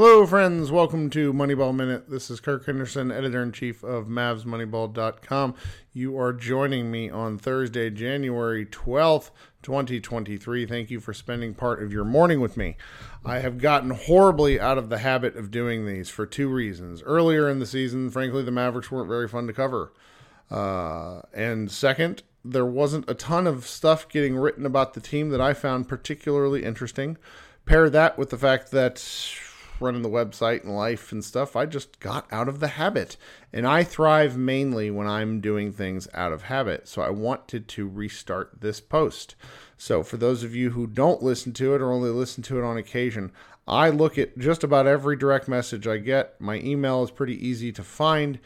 Hello, friends. Welcome to Moneyball Minute. This is Kirk Henderson, editor in chief of MavsMoneyball.com. You are joining me on Thursday, January 12th, 2023. Thank you for spending part of your morning with me. I have gotten horribly out of the habit of doing these for two reasons. Earlier in the season, frankly, the Mavericks weren't very fun to cover. Uh, and second, there wasn't a ton of stuff getting written about the team that I found particularly interesting. Pair that with the fact that running the website and life and stuff, I just got out of the habit. And I thrive mainly when I'm doing things out of habit. So I wanted to restart this post. So for those of you who don't listen to it or only listen to it on occasion, I look at just about every direct message I get. My email is pretty easy to find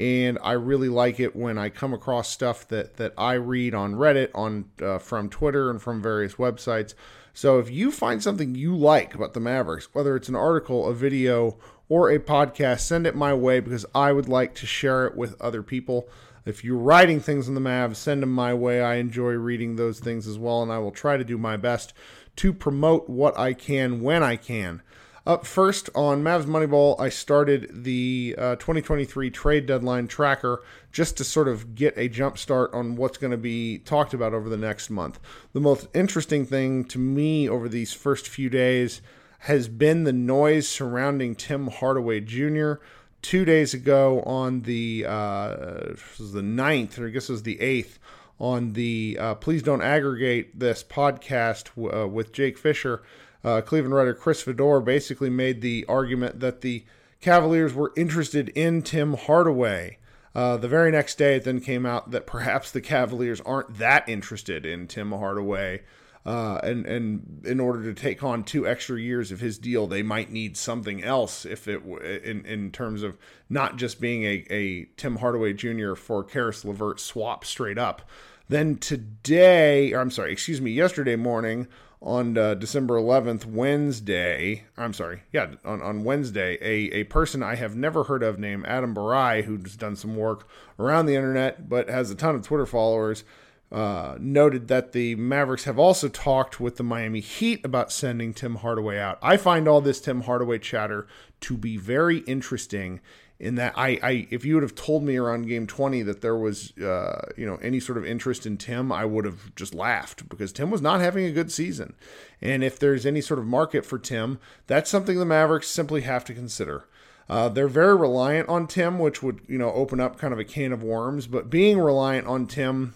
and I really like it when I come across stuff that that I read on Reddit, on uh, from Twitter, and from various websites. So if you find something you like about the Mavericks, whether it's an article, a video, or a podcast, send it my way because I would like to share it with other people. If you're writing things on the Mavs, send them my way. I enjoy reading those things as well, and I will try to do my best to promote what I can when I can. Up first on Mavs Moneyball, I started the uh, 2023 trade deadline tracker just to sort of get a jump start on what's going to be talked about over the next month. The most interesting thing to me over these first few days has been the noise surrounding Tim Hardaway Jr. Two days ago on the uh, the 9th, or I guess it was the 8th, on the uh, Please Don't Aggregate This podcast w- uh, with Jake Fisher uh, Cleveland writer Chris Fedor basically made the argument that the Cavaliers were interested in Tim Hardaway. Uh, the very next day, it then came out that perhaps the Cavaliers aren't that interested in Tim Hardaway. Uh, and and in order to take on two extra years of his deal, they might need something else. If it in in terms of not just being a, a Tim Hardaway Jr. for Caris LeVert swap straight up. Then today, or I'm sorry, excuse me, yesterday morning, on uh, December 11th, Wednesday. I'm sorry, yeah, on, on Wednesday, a, a person I have never heard of named Adam Barai, who's done some work around the internet but has a ton of Twitter followers, uh, noted that the Mavericks have also talked with the Miami Heat about sending Tim Hardaway out. I find all this Tim Hardaway chatter to be very interesting in that I, I if you would have told me around game 20 that there was uh, you know any sort of interest in Tim I would have just laughed because Tim was not having a good season. And if there's any sort of market for Tim that's something the Mavericks simply have to consider. Uh, they're very reliant on Tim which would you know open up kind of a can of worms. But being reliant on Tim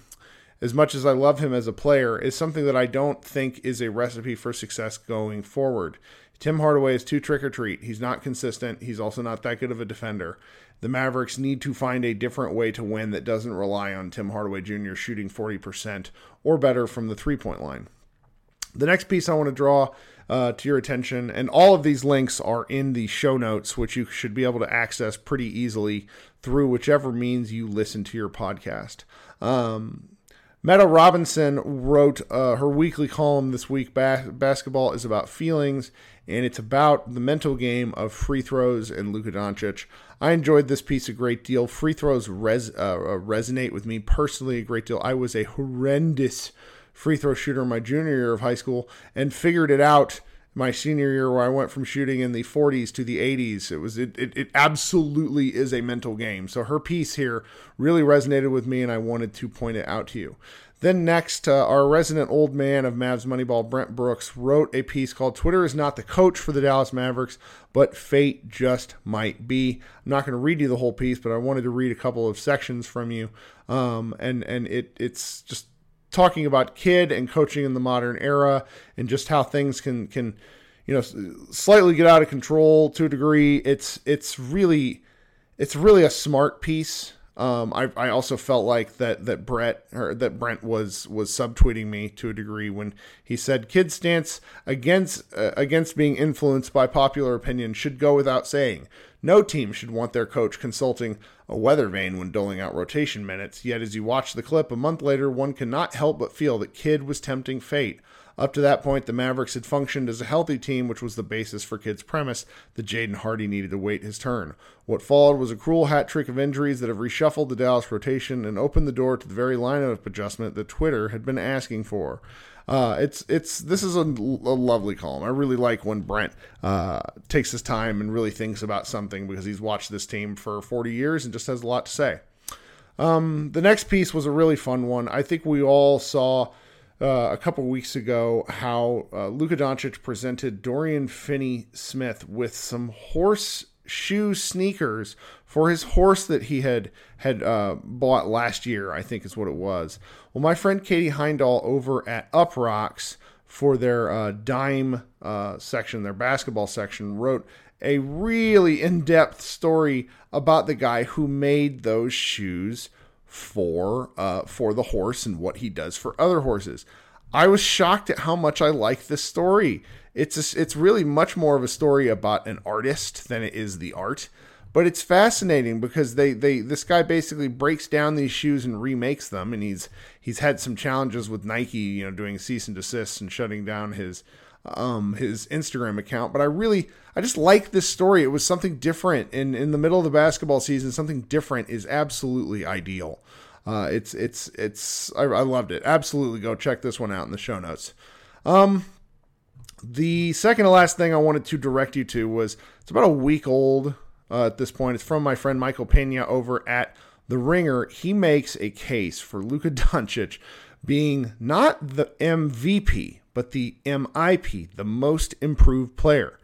as much as I love him as a player is something that I don't think is a recipe for success going forward Tim Hardaway is too trick or treat. He's not consistent. He's also not that good of a defender. The Mavericks need to find a different way to win that doesn't rely on Tim Hardaway Jr. shooting 40% or better from the three point line. The next piece I want to draw uh, to your attention. And all of these links are in the show notes, which you should be able to access pretty easily through whichever means you listen to your podcast. Um, Meta Robinson wrote uh, her weekly column this week. Ba- basketball is about feelings, and it's about the mental game of free throws and Luka Doncic. I enjoyed this piece a great deal. Free throws res- uh, uh resonate with me personally a great deal. I was a horrendous free throw shooter in my junior year of high school and figured it out my senior year where I went from shooting in the 40s to the 80s. It was it, it, it absolutely is a mental game. So her piece here really resonated with me and I wanted to point it out to you. Then next, uh, our resident old man of Mavs Moneyball, Brent Brooks, wrote a piece called "Twitter is not the coach for the Dallas Mavericks, but fate just might be." I'm not going to read you the whole piece, but I wanted to read a couple of sections from you, um, and and it it's just talking about Kidd and coaching in the modern era and just how things can can you know slightly get out of control to a degree. It's it's really it's really a smart piece. Um, I, I also felt like that that Brett or that Brent was was subtweeting me to a degree when he said Kidd's stance against uh, against being influenced by popular opinion should go without saying. No team should want their coach consulting a weather vane when doling out rotation minutes. Yet, as you watch the clip a month later, one cannot help but feel that Kidd was tempting fate. Up to that point, the Mavericks had functioned as a healthy team, which was the basis for Kidd's premise that Jaden Hardy needed to wait his turn. What followed was a cruel hat trick of injuries that have reshuffled the Dallas rotation and opened the door to the very lineup adjustment that Twitter had been asking for. Uh, it's it's this is a, a, lovely column. I really like when Brent uh, takes his time and really thinks about something because he's watched this team for 40 years and just has a lot to say. Um, the next piece was a really fun one. I think we all saw uh, a couple weeks ago how uh, Luka Doncic presented Dorian Finney Smith with some horse shoe sneakers for his horse that he had had uh, bought last year. I think is what it was. Well, my friend Katie Heindl over at Uproxx for their uh, dime uh, section, their basketball section, wrote a really in-depth story about the guy who made those shoes for uh, for the horse and what he does for other horses. I was shocked at how much I like this story. It's a, it's really much more of a story about an artist than it is the art. But it's fascinating because they, they this guy basically breaks down these shoes and remakes them, and he's he's had some challenges with Nike, you know, doing cease and desist and shutting down his um his Instagram account. But I really I just like this story. It was something different in in the middle of the basketball season. Something different is absolutely ideal. Uh, it's it's it's I, I loved it. Absolutely, go check this one out in the show notes. Um, the second to last thing I wanted to direct you to was it's about a week old uh, at this point. It's from my friend Michael Pina over at The Ringer. He makes a case for Luka Doncic being not the MVP, but the MIP, the most improved player.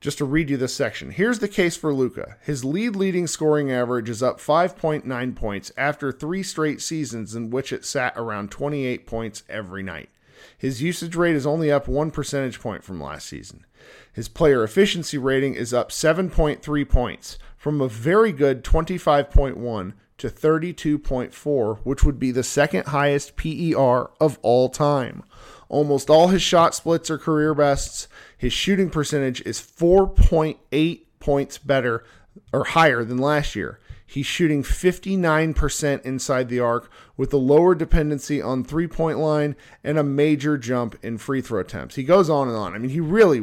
Just to read you this section. Here's the case for Luka. His lead leading scoring average is up 5.9 points after three straight seasons in which it sat around 28 points every night. His usage rate is only up one percentage point from last season. His player efficiency rating is up 7.3 points from a very good 25.1 to 32.4, which would be the second highest PER of all time. Almost all his shot splits are career bests. His shooting percentage is 4.8 points better or higher than last year. He's shooting 59% inside the arc with a lower dependency on three point line and a major jump in free throw attempts. He goes on and on. I mean, he really,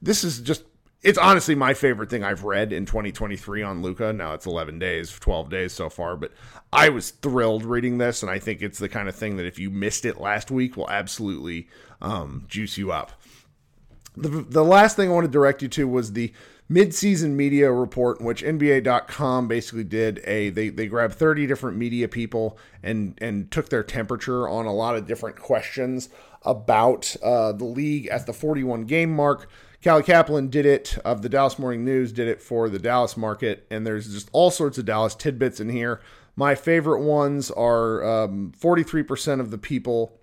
this is just, it's honestly my favorite thing I've read in 2023 on Luka. Now it's 11 days, 12 days so far, but I was thrilled reading this. And I think it's the kind of thing that if you missed it last week will absolutely um, juice you up. The, the last thing I want to direct you to was the mid-season media report in which NBA.com basically did a they they grabbed 30 different media people and and took their temperature on a lot of different questions about uh, the league at the 41 game mark. Callie Caplan did it of the Dallas Morning News did it for the Dallas market, and there's just all sorts of Dallas tidbits in here. My favorite ones are um, 43% of the people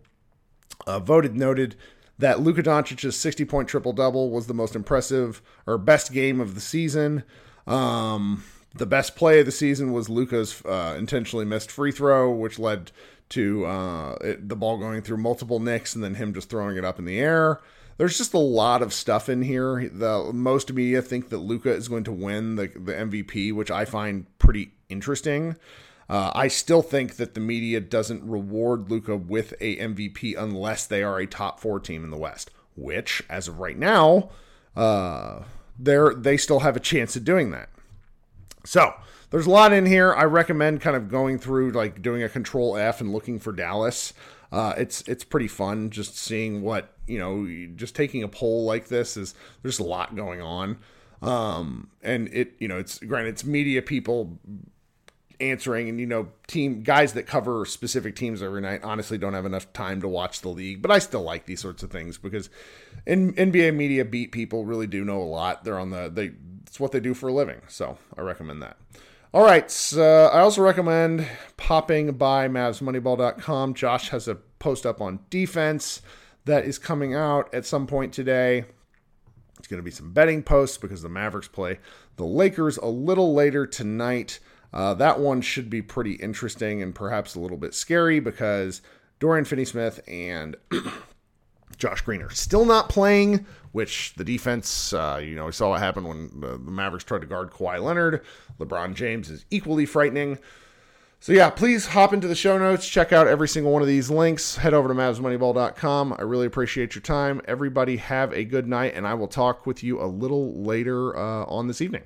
uh, voted noted that Luka Doncic's 60 point triple double was the most impressive or best game of the season. Um, the best play of the season was Luka's uh, intentionally missed free throw, which led to uh, it, the ball going through multiple nicks and then him just throwing it up in the air. There's just a lot of stuff in here. The most media think that Luka is going to win the the MVP, which I find pretty interesting. Uh, I still think that the media doesn't reward Luka with a MVP unless they are a top four team in the West, which, as of right now, uh, they're they still have a chance of doing that. So there's a lot in here. I recommend kind of going through like doing a control F and looking for Dallas. Uh, it's it's pretty fun just seeing what you know. Just taking a poll like this is there's a lot going on, um, and it you know it's granted it's media people answering and you know team guys that cover specific teams every night honestly don't have enough time to watch the league but i still like these sorts of things because in nba media beat people really do know a lot. They're on the they it's what they do for a living. So i recommend that all right so i also recommend popping by mavsmoneyball.com josh has a post up on defense that is coming out at some point today. It's going to be some betting posts because the mavericks play the lakers a little later tonight. Uh, that one should be pretty interesting and perhaps a little bit scary because Dorian Finney Smith and Josh Greener still not playing, which the defense, uh, you know, we saw what happened when the, the Mavericks tried to guard Kawhi Leonard. LeBron James is equally frightening. So, yeah, please hop into the show notes, check out every single one of these links, head over to MavsMoneyball.com. I really appreciate your time. Everybody, have a good night, and I will talk with you a little later uh, on this evening.